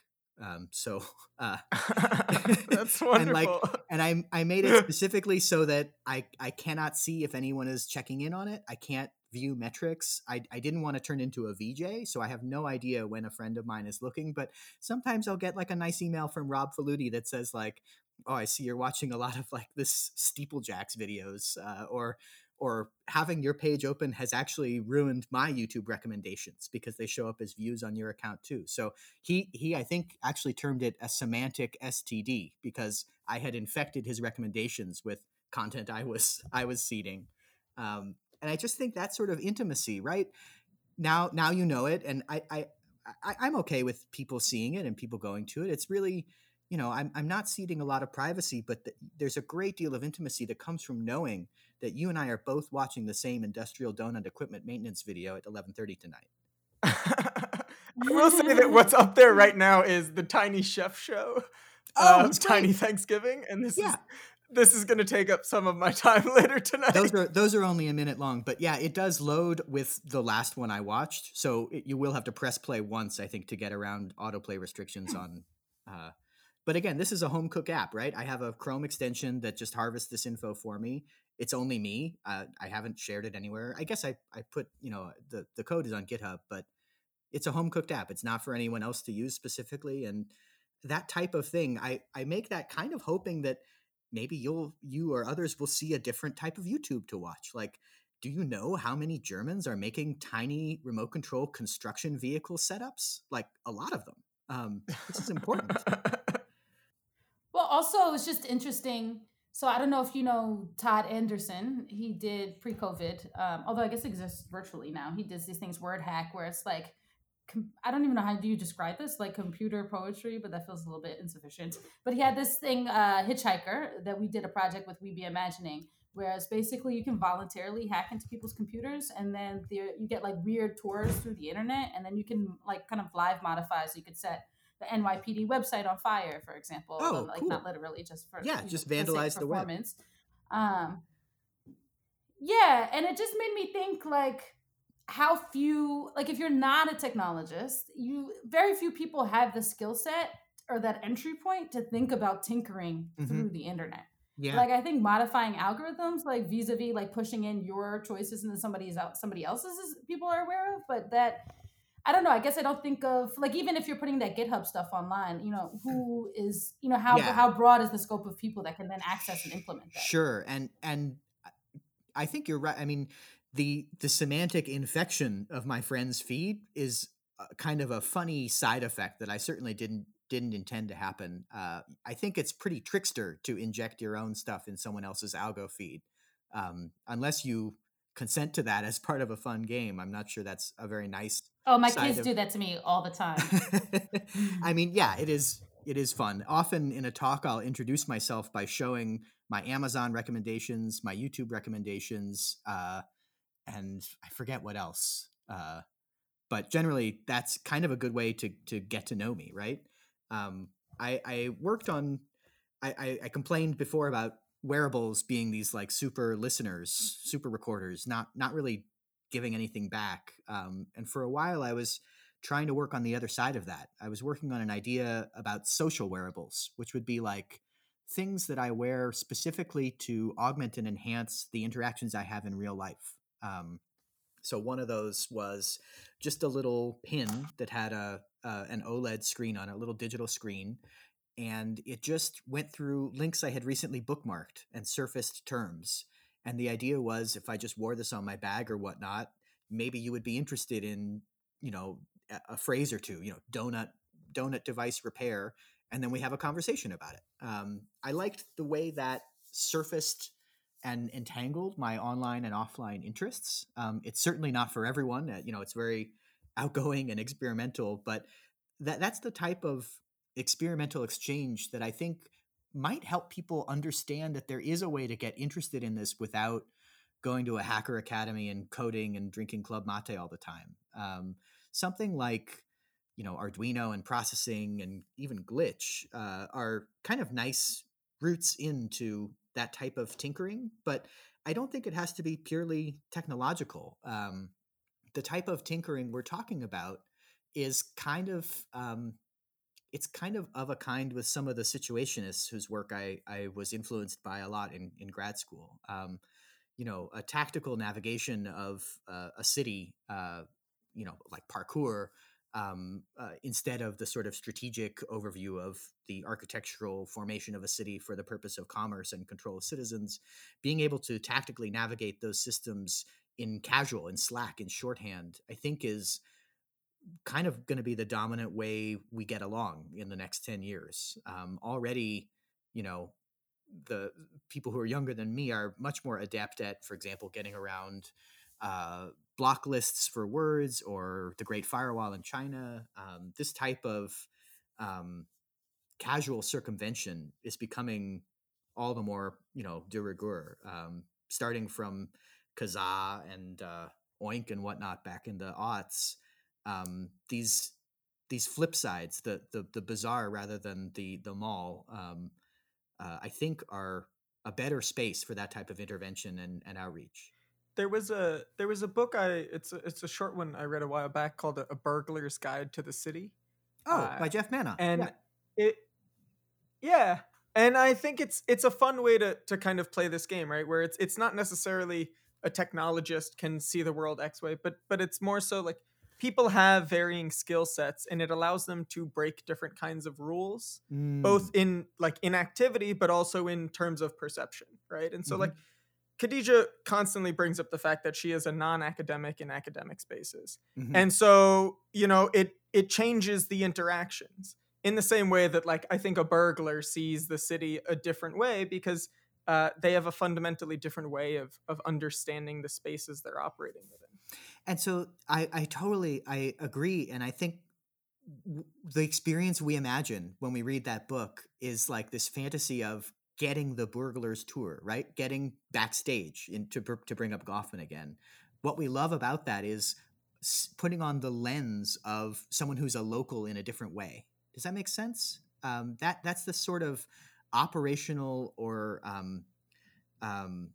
Um, so, uh, That's And, like, wonderful. and I, I made it specifically so that I, I cannot see if anyone is checking in on it. I can't view metrics. I, I didn't want to turn into a VJ, so I have no idea when a friend of mine is looking. But sometimes I'll get like a nice email from Rob Faludi that says like, "Oh, I see you're watching a lot of like this steeplejacks videos," uh, or or having your page open has actually ruined my YouTube recommendations because they show up as views on your account too. So he he I think actually termed it a semantic STD because I had infected his recommendations with content I was I was seeding. Um, and I just think that sort of intimacy, right? Now now you know it, and I I, I I'm okay with people seeing it and people going to it. It's really you know, I'm, I'm not ceding a lot of privacy, but th- there's a great deal of intimacy that comes from knowing that you and I are both watching the same industrial donut equipment maintenance video at 11:30 tonight. I will say that what's up there right now is the Tiny Chef Show, oh, uh, Tiny Thanksgiving, and this yeah. is this is going to take up some of my time later tonight. Those are those are only a minute long, but yeah, it does load with the last one I watched, so it, you will have to press play once, I think, to get around autoplay restrictions on. Uh, but again, this is a home cook app, right? I have a Chrome extension that just harvests this info for me. It's only me. Uh, I haven't shared it anywhere. I guess I, I put, you know, the, the code is on GitHub, but it's a home cooked app. It's not for anyone else to use specifically. And that type of thing, I, I make that kind of hoping that maybe you'll, you or others will see a different type of YouTube to watch. Like, do you know how many Germans are making tiny remote control construction vehicle setups? Like a lot of them. Um, this is important. well, also, it's just interesting so I don't know if you know Todd Anderson. He did pre-COVID, um, although I guess it exists virtually now. He does these things, word hack, where it's like, com- I don't even know how do you describe this, like computer poetry, but that feels a little bit insufficient. But he had this thing, uh, Hitchhiker, that we did a project with We Be Imagining, whereas basically you can voluntarily hack into people's computers, and then you get like weird tours through the internet, and then you can like kind of live modify, so you could set the NYPD website on fire, for example. Oh, like cool. not literally, just for yeah, just know, vandalize the web. Um, yeah, and it just made me think like how few, like if you're not a technologist, you very few people have the skill set or that entry point to think about tinkering mm-hmm. through the internet. Yeah. Like I think modifying algorithms, like vis-a-vis, like pushing in your choices into somebody's out somebody else's, is, people are aware of, but that I don't know. I guess I don't think of like even if you're putting that GitHub stuff online, you know, who is you know how yeah. how broad is the scope of people that can then access and implement that? Sure, and and I think you're right. I mean, the the semantic infection of my friend's feed is kind of a funny side effect that I certainly didn't didn't intend to happen. Uh, I think it's pretty trickster to inject your own stuff in someone else's algo feed, um, unless you consent to that as part of a fun game. I'm not sure that's a very nice Oh, my kids of... do that to me all the time. I mean, yeah, it is it is fun. Often in a talk I'll introduce myself by showing my Amazon recommendations, my YouTube recommendations, uh, and I forget what else. Uh, but generally that's kind of a good way to to get to know me, right? Um, I, I worked on I, I, complained before about wearables being these like super listeners, super recorders, not not really giving anything back. Um, and for a while, I was trying to work on the other side of that. I was working on an idea about social wearables, which would be like things that I wear specifically to augment and enhance the interactions I have in real life. Um, so one of those was just a little pin that had a uh, an OLED screen on it, a little digital screen, and it just went through links I had recently bookmarked and surfaced terms. And the idea was if I just wore this on my bag or whatnot, maybe you would be interested in, you know, a phrase or two, you know, donut donut device repair, and then we have a conversation about it. Um, I liked the way that surfaced and entangled my online and offline interests. Um, it's certainly not for everyone. Uh, you know, it's very outgoing and experimental, but that that's the type of experimental exchange that I think might help people understand that there is a way to get interested in this without going to a hacker academy and coding and drinking club mate all the time. Um, something like you know Arduino and processing and even glitch uh, are kind of nice roots into that type of tinkering, but I don't think it has to be purely technological. Um, the type of tinkering we're talking about is kind of um, it's kind of of a kind with some of the situationists whose work I, I was influenced by a lot in, in grad school. Um, you know a tactical navigation of uh, a city uh, you know like parkour um, uh, instead of the sort of strategic overview of the architectural formation of a city for the purpose of commerce and control of citizens, being able to tactically navigate those systems in casual, in Slack, in shorthand, I think is kind of going to be the dominant way we get along in the next 10 years. Um, already, you know, the people who are younger than me are much more adept at, for example, getting around uh, block lists for words or the Great Firewall in China. Um, this type of um, casual circumvention is becoming all the more, you know, de rigueur, um, starting from Kazaa and uh, Oink and whatnot back in the aughts. Um, these these flip sides, the the the bazaar rather than the the mall, um, uh, I think are a better space for that type of intervention and, and outreach there was a there was a book I it's a, it's a short one I read a while back called A, a Burglar's Guide to the City. Oh, uh, by Geoff Manaugh. And yeah. it yeah, and I think it's it's a fun way to to kind of play this game, right? Where it's it's not necessarily a technologist can see the world X way, but but it's more so like people have varying skill sets and it allows them to break different kinds of rules mm. both in like inactivity but also in terms of perception right and so mm-hmm. like Khadija constantly brings up the fact that she is a non-academic in academic spaces. Mm-hmm. And so, you know, it it changes the interactions in the same way that like I think a burglar sees the city a different way because uh, they have a fundamentally different way of of understanding the spaces they're operating within. And so I I totally I agree and I think the experience we imagine when we read that book is like this fantasy of getting the burglars tour, right? Getting backstage in, to, to bring up Goffman again. What we love about that is putting on the lens of someone who's a local in a different way. Does that make sense? Um, that that's the sort of operational or um, um,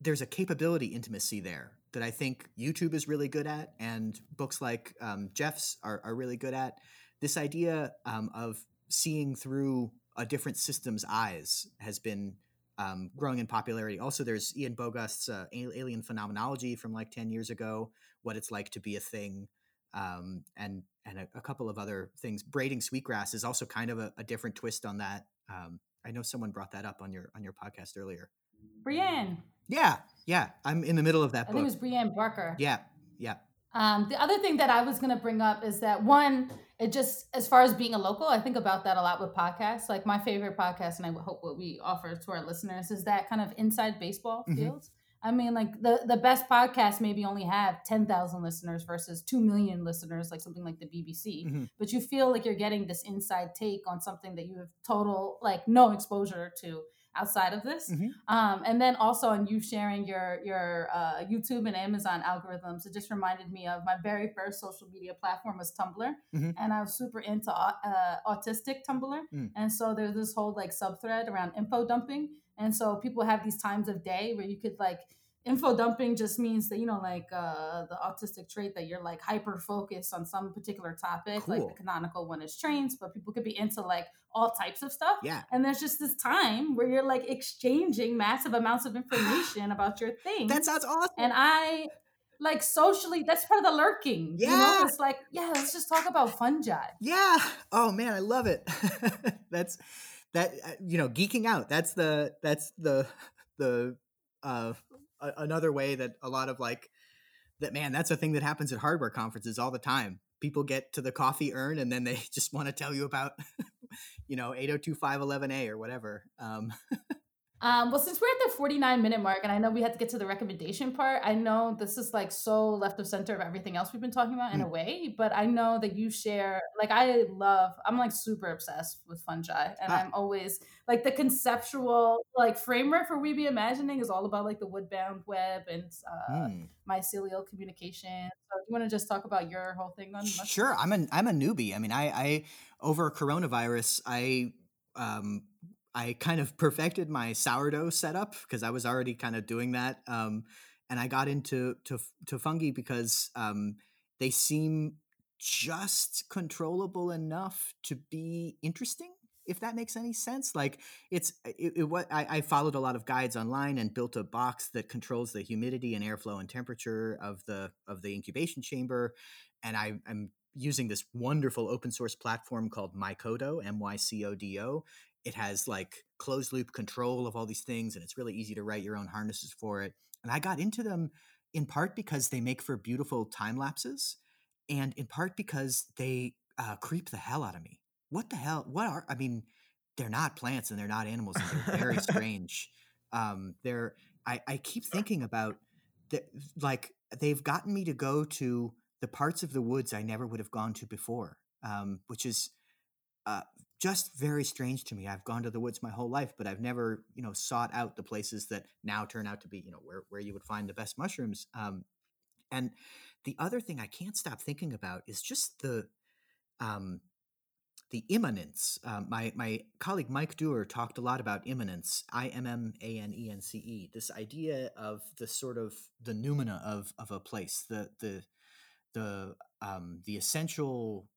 there's a capability intimacy there that I think YouTube is really good at, and books like um, Geoff's are, are really good at. This idea um, of seeing through a different system's eyes has been um, growing in popularity. Also, there's Ian Bogost's uh, Alien Phenomenology from like 10 years ago, what it's like to be a thing, um, and and a, a, couple of other things. Braiding Sweetgrass is also kind of a, a different twist on that. Um, I know someone brought that up on your on your podcast earlier. Brienne. Yeah, yeah. I'm in the middle of that I book. think it was Brienne Barker. Yeah, yeah. Um, the other thing that I was going to bring up is that one, it just as far as being a local, I think about that a lot with podcasts. Like my favorite podcast, and I hope what we offer to our listeners is that kind of inside baseball mm-hmm. fields. I mean, like the the best podcasts maybe only have ten thousand listeners versus two million listeners, like something like the BBC. Mm-hmm. But you feel like you're getting this inside take on something that you have total like no exposure to outside of this. Mm-hmm. Um, and then also on you sharing your your uh, YouTube and Amazon algorithms, it just reminded me of my very first social media platform was Tumblr, mm-hmm. and I was super into uh, autistic Tumblr, mm. and so there's this whole like subthread around info dumping, and so people have these times of day where you could like info dumping just means that you know like uh, the autistic trait that you're like hyper focused on some particular topic cool. like the canonical one is trains but people could be into like all types of stuff. Yeah. And there's just this time where you're like exchanging massive amounts of information about your thing that sounds awesome. And i like socially that's part of the lurking yeah you know? it's like yeah let's just talk about fungi. Yeah. Oh man i love it. That's that uh, you know geeking out. That's the that's the the uh a, another way that a lot of like that man that's a thing that happens at hardware conferences all the time. People get to the coffee urn and then they just want to tell you about you know 802511a or whatever um Um, well, since we're at the 49 minute mark, and I know we had to get to the recommendation part, I know this is like so left of center of everything else we've been talking about in mm. a way, but I know that you share, like, I love, I'm like super obsessed with fungi, and ah. I'm always like the conceptual, like, framework for We Be Imagining is all about like the wood bound web and uh, mm. mycelial communication. So, do you want to just talk about your whole thing on? Sure, I'm a I'm a newbie. I mean, I I over coronavirus, I um I kind of perfected my sourdough setup because I was already kind of doing that. Um, and I got into to, to fungi because um, they seem just controllable enough to be interesting. if that makes any sense like it's it, it what I, I, followed a lot of guides online and built a box that controls the humidity and airflow and temperature of the of the incubation chamber and I, i'm using this wonderful open source platform called mycodo m-y-c-o-d-o it has like closed loop control of all these things and it's really easy to write your own harnesses for it and i got into them in part because they make for beautiful time lapses and in part because they uh, creep the hell out of me what the hell? What are? I mean, they're not plants and they're not animals and they're very strange. Um, they're. I, I keep thinking about that. Like they've gotten me to go to the parts of the woods I never would have gone to before, um, which is uh, just very strange to me. I've gone to the woods my whole life, but I've never, you know, sought out the places that now turn out to be, you know, where where you would find the best mushrooms. Um, and the other thing I can't stop thinking about is just the um, the immanence. Um, my my colleague Mike Doerr talked a lot about immanence, I M M A N E N C E. This idea of the sort of the noumena of of a place, the the the um, the essential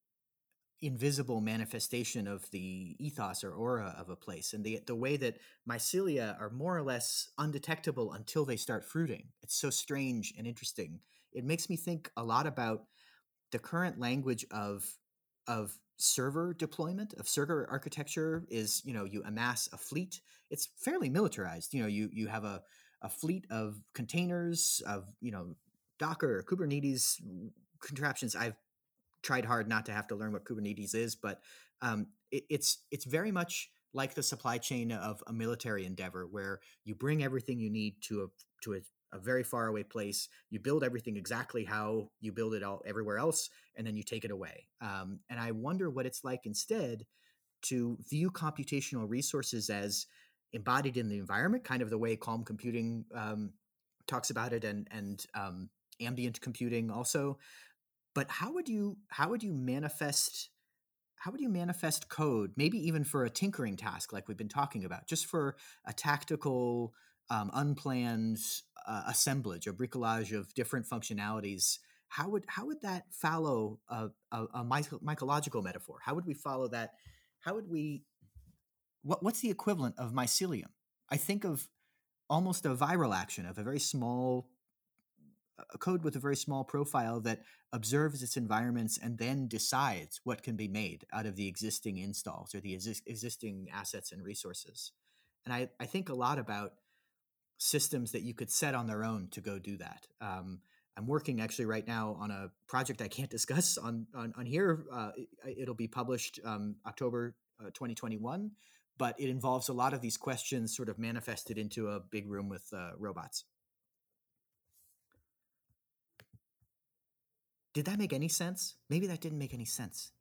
invisible manifestation of the ethos or aura of a place and the the way that mycelia are more or less undetectable until they start fruiting. It's so strange and interesting. It makes me think a lot about the current language of of server deployment of server architecture is you know you amass a fleet. It's fairly militarized. You know you you have a, a fleet of containers of you know docker kubernetes contraptions. I've tried hard not to have to learn what kubernetes is but um, it, it's it's very much like the supply chain of a military endeavor where you bring everything you need to a to a a very far away place. You build everything exactly how you build it all everywhere else, and then you take it away. Um, and I wonder what it's like instead to view computational resources as embodied in the environment, kind of the way Calm Computing um, talks about it, and and um, ambient computing also. But how would you how would you manifest how would you manifest code, maybe even for a tinkering task like we've been talking about, just for a tactical um, unplanned uh, assemblage or bricolage of different functionalities, how would how would that follow a, a, a mycological metaphor? How would we follow that? How would we? What, what's the equivalent of mycelium? I think of almost a viral action of a very small a code with a very small profile that observes its environments and then decides what can be made out of the existing installs or the exi- existing assets and resources. And I, I think a lot about systems that you could set on their own to go do that. Um, I'm working actually right now on a project I can't discuss on on, on here. Uh, it, will be published um, October uh, 2021, but it involves a lot of these questions sort of manifested into a big room with uh, robots. Did that make any sense? Maybe that didn't make any sense.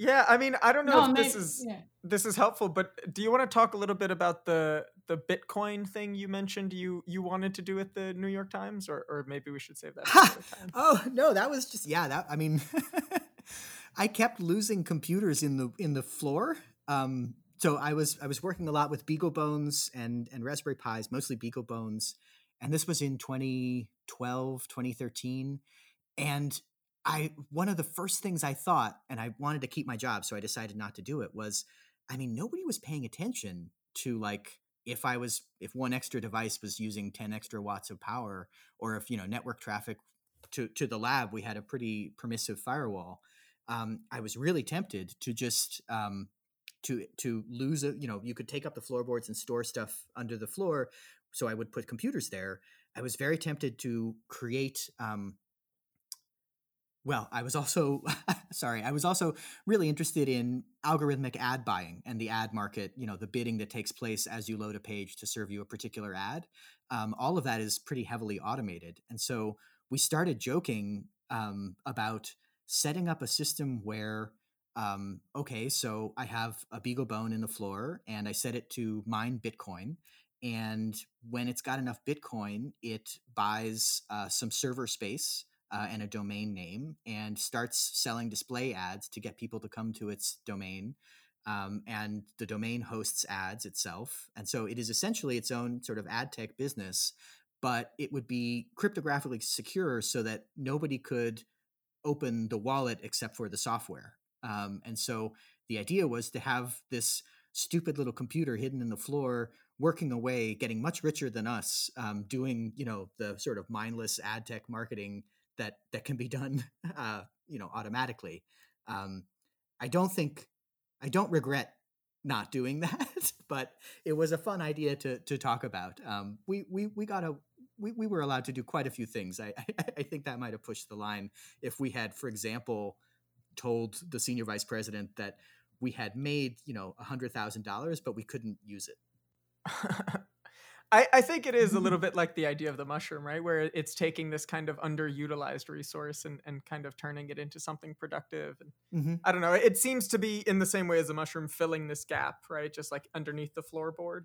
Yeah, I mean, I don't know no, if this is yeah. this is helpful, but do you want to talk a little bit about the the Bitcoin thing you mentioned you you wanted to do at the New York Times, or or maybe we should save that. oh no, that was just yeah. That I mean, I kept losing computers in the in the floor. Um, so I was I was working a lot with BeagleBones and and Raspberry Pis, mostly BeagleBones, and this was in 2012, 2013, and I one of the first things I thought, and I wanted to keep my job, so I decided not to do it. Was I mean, nobody was paying attention to like if I was if one extra device was using ten extra watts of power, or if you know network traffic to to the lab, we had a pretty permissive firewall. Um, I was really tempted to just um, to to lose a you know you could take up the floorboards and store stuff under the floor, so I would put computers there. I was very tempted to create um, well, I was also sorry, I was also really interested in algorithmic ad buying and the ad market, you know, the bidding that takes place as you load a page to serve you a particular ad. Um, all of that is pretty heavily automated. And so we started joking um, about setting up a system where um, okay, so I have a BeagleBone in the floor and I set it to mine Bitcoin. And when it's got enough Bitcoin, it buys uh, some server space uh, and a domain name and starts selling display ads to get people to come to its domain. Um, and the domain hosts ads itself. And so it is essentially its own sort of ad tech business, but it would be cryptographically secure so that nobody could open the wallet except for the software. Um, and so the idea was to have this stupid little computer hidden in the floor working away getting much richer than us um, doing you know the sort of mindless ad tech marketing that that can be done uh, you know automatically um, i don't think i don't regret not doing that but it was a fun idea to to talk about um, we we we got a we, we were allowed to do quite a few things. I, I, I think that might have pushed the line if we had, for example, told the senior vice president that we had made, you know, a hundred thousand dollars, but we couldn't use it. I, I think it is a little bit like the idea of the mushroom, right? Where it's taking this kind of underutilized resource and, and kind of turning it into something productive. And mm-hmm. I don't know, it seems to be in the same way as a mushroom filling this gap, right? Just like underneath the floorboard.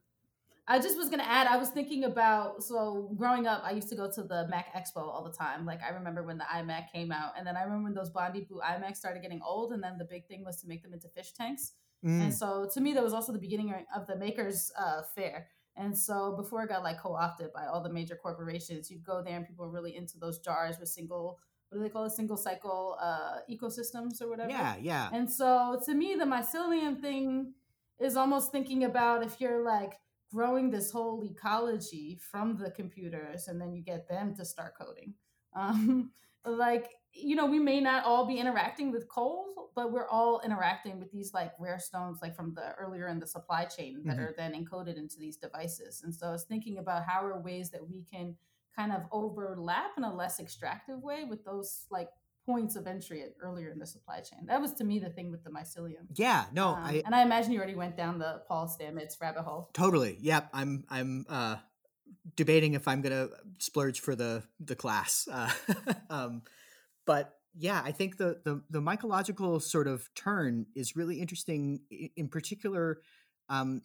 I just was gonna add. I was thinking about so growing up, I used to go to the Mac Expo all the time. Like I remember when the iMac came out, and then I remember when those Bondi Blue iMacs started getting old, and then the big thing was to make them into fish tanks. Mm. And so to me, that was also the beginning of the Makers uh, Faire. And so before it got like co-opted by all the major corporations, you'd go there and people were really into those jars with single what do they call it? Single cycle uh, ecosystems or whatever. Yeah, yeah. And so to me, the mycelium thing is almost thinking about if you're like growing this whole ecology from the computers and then you get them to start coding um, like you know we may not all be interacting with coal but we're all interacting with these like rare stones like from the earlier in the supply chain that mm-hmm. are then encoded into these devices and so i was thinking about how are ways that we can kind of overlap in a less extractive way with those like points of entry earlier in the supply chain. That was to me the thing with the mycelium. Yeah, no, um, I, and I imagine you already went down the Paul Stamets rabbit hole. Totally. Yep. I'm I'm uh, debating if I'm gonna splurge for the the class. Uh, um, but yeah, I think the, the the mycological sort of turn is really interesting. In particular, um,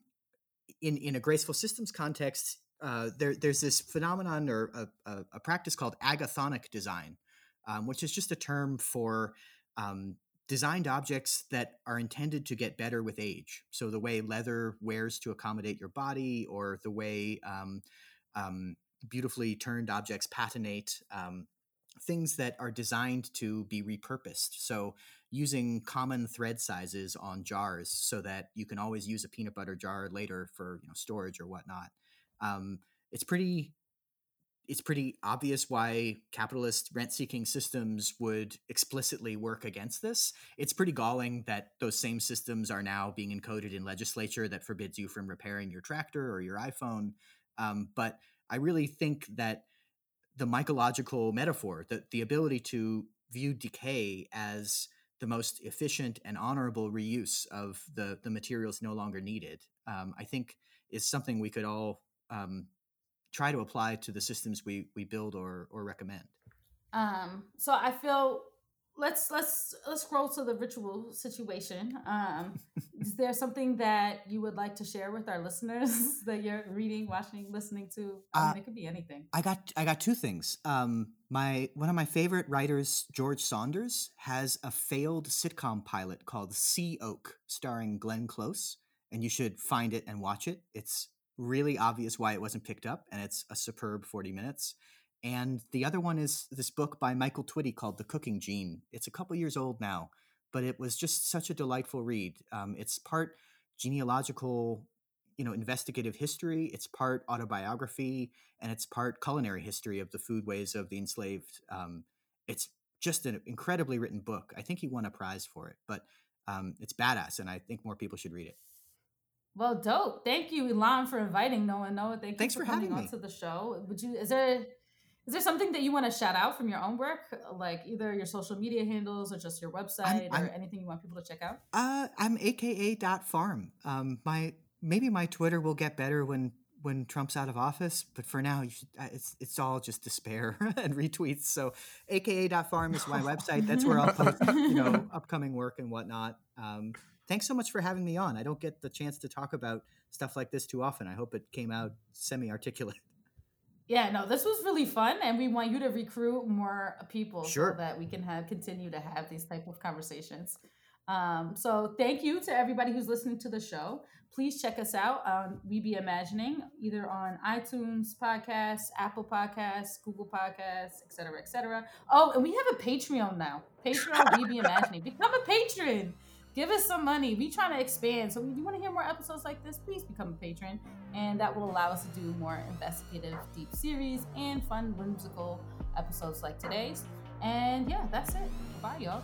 in in a graceful systems context, uh, there there's this phenomenon or a, a, a practice called agathonic design, um, which is just a term for um, designed objects that are intended to get better with age. So the way leather wears to accommodate your body, or the way um, um beautifully turned objects patinate. Things that are designed to be repurposed. So using common thread sizes on jars so that you can always use a peanut butter jar later for you know storage or whatnot. Um, it's pretty it's pretty obvious why capitalist rent seeking systems would explicitly work against this. It's pretty galling that those same systems are now being encoded in legislature that forbids you from repairing your tractor or your iPhone. Um, but I really think that the mycological metaphor, the, the ability to view decay as the most efficient and honorable reuse of the, the materials no longer needed, um, I think is something we could all um, try to apply to the systems we we build or or recommend. Um, so I feel let's let's let's scroll to the ritual situation. Um, is there something that you would like to share with our listeners that you're reading, watching, listening to? I mean, uh, it could be anything. I got I got two things. Um, my one of my favorite writers, George Saunders, has a failed sitcom pilot called Sea Oak, starring Glenn Close, and you should find it and watch it. It's really obvious why it wasn't picked up, and it's a superb 40 minutes. And the other one is this book by Michael Twitty called The Cooking Gene. It's a couple years old now, but it was just such a delightful read. Um, it's part genealogical, you know, investigative history. It's part autobiography, and it's part culinary history of the foodways of the enslaved. Um, it's just an incredibly written book. I think he won a prize for it, but um, it's badass, and I think more people should read it. Well, dope. Thank you, Ilan, for inviting No Noah Noah. Thank Thanks you for, for coming onto the show. Would you? Is there? Is there something that you want to shout out from your own work, like either your social media handles or just your website I'm, or I'm, anything you want people to check out? Uh, I'm aka.farm. Um, my maybe my Twitter will get better when when Trump's out of office, but for now, should, uh, it's it's all just despair and retweets. So, aka.farm is my website. That's where I'll post, you know, upcoming work and whatnot. Um, thanks so much for having me on. I don't get the chance to talk about stuff like this too often. I hope it came out semi articulate. Yeah, no, this was really fun, and we want you to recruit more people sure. so that we can have continue to have these type of conversations. Um, so thank you to everybody who's listening to the show. Please check us out on We Be Imagining, either on iTunes Podcasts, Apple Podcasts, Google Podcasts, etc., etc. Oh, and we have a Patreon now. Patreon We Be Imagining. Become a patron give us some money. We trying to expand. So if you want to hear more episodes like this, please become a patron. And that will allow us to do more investigative, deep series and fun, whimsical episodes like today's. And yeah, that's it. Bye, y'all.